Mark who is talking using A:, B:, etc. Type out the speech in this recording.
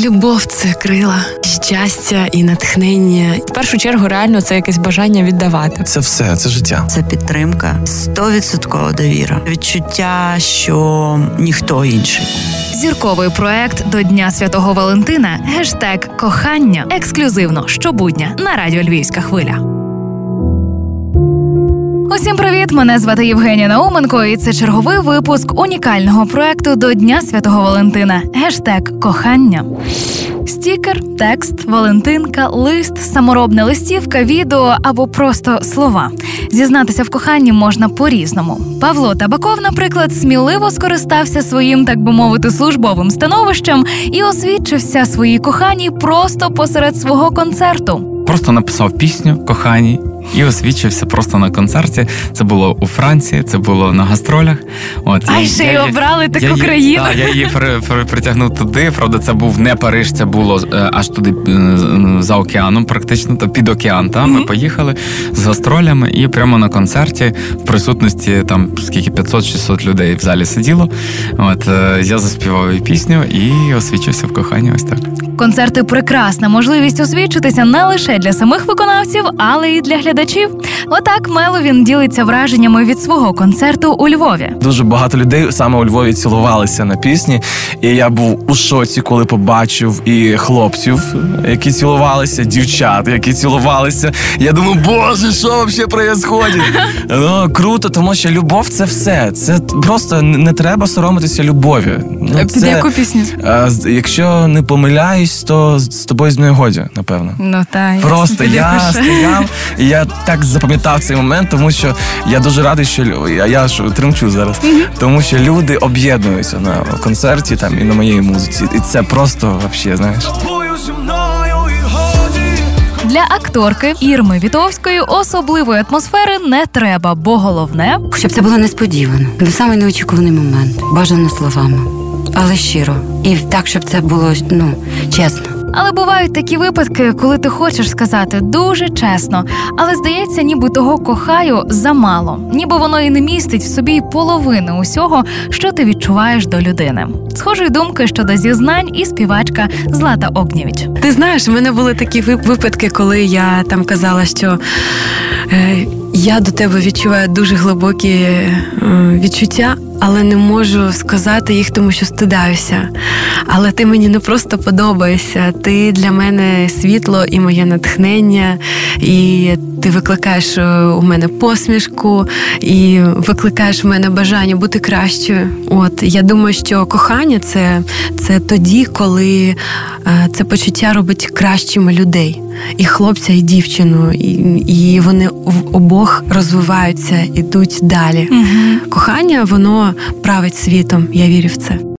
A: Любов це крила, щастя і натхнення.
B: В першу чергу, реально це якесь бажання віддавати.
C: Це все, це життя.
D: Це підтримка, стовідсоткова довіра, відчуття, що ніхто інший.
E: Зірковий проект до Дня Святого Валентина. Гештег кохання ексклюзивно щобудня на радіо Львівська хвиля. Усім привіт! Мене звати Євгенія Науменко, і це черговий випуск унікального проекту до Дня Святого Валентина. Гештег кохання. Стікер, текст, Валентинка, лист, саморобна листівка, відео або просто слова. Зізнатися в коханні можна по-різному. Павло Табаков, наприклад, сміливо скористався своїм, так би мовити, службовим становищем і освідчився своїй коханій просто посеред свого концерту.
F: Просто написав пісню коханій і освічився просто на концерті. Це було у Франції, це було на гастролях. От
E: А ще й обрали таку
F: я,
E: країну.
F: Так, я її при, при, притягнув туди. Правда, це був не Париж, це було е, аж туди е, за океаном, практично то під океан. Там ми поїхали з гастролями, і прямо на концерті в присутності там скільки 500-600 людей в залі сиділо. От е, я заспівав її пісню і освічився в коханні. Ось так.
E: Концерти прекрасна можливість освідчитися не лише для самих виконавців, але й для глядачів. Отак Меловін ділиться враженнями від свого концерту у Львові.
C: Дуже багато людей саме у Львові цілувалися на пісні, і я був у шоці, коли побачив і хлопців, які цілувалися, дівчат, які цілувалися. Я думаю, боже, що взагалі відбувається? Ну круто, тому що любов це все. Це просто не треба соромитися любові. Ну,
B: Під яку пісню?
C: А, з- якщо не помиляюсь, то з з тобою з мною годі, напевно.
B: Ну так.
C: Просто я стояв, і я так запам'ятав цей момент, тому що я дуже радий, що лю- я, я ж тремчу зараз, тому що люди об'єднуються на концерті там і на моїй музиці. І це просто вообще, знаєш.
E: Для акторки Ірми Вітовської особливої атмосфери не треба, бо головне
G: Щоб це було несподівано, в самий неочікуваний момент, бажано словами, але щиро. І так, щоб це було ну чесно.
E: Але бувають такі випадки, коли ти хочеш сказати дуже чесно, але здається, ніби того кохаю замало, ніби воно і не містить в собі половини усього, що ти відчуваєш до людини. Схожої думки щодо зізнань і співачка Злата Огнєвіч.
A: Ти знаєш, у мене були такі вип- випадки, коли я там казала, що е, я до тебе відчуваю дуже глибокі е, відчуття, але не можу сказати їх, тому що стидаюся. Але ти мені не просто подобаєшся. Ти для мене світло і моє натхнення, і ти викликаєш е, у мене посмішку, і викликаєш у мене бажання бути кращою. От я думаю, що кохання це, це тоді, коли е, це почуття робить кращими людей. І хлопця, і дівчину, і, і вони в- обох розвиваються, ідуть далі. Кохання, воно править світом. Я вірю в це.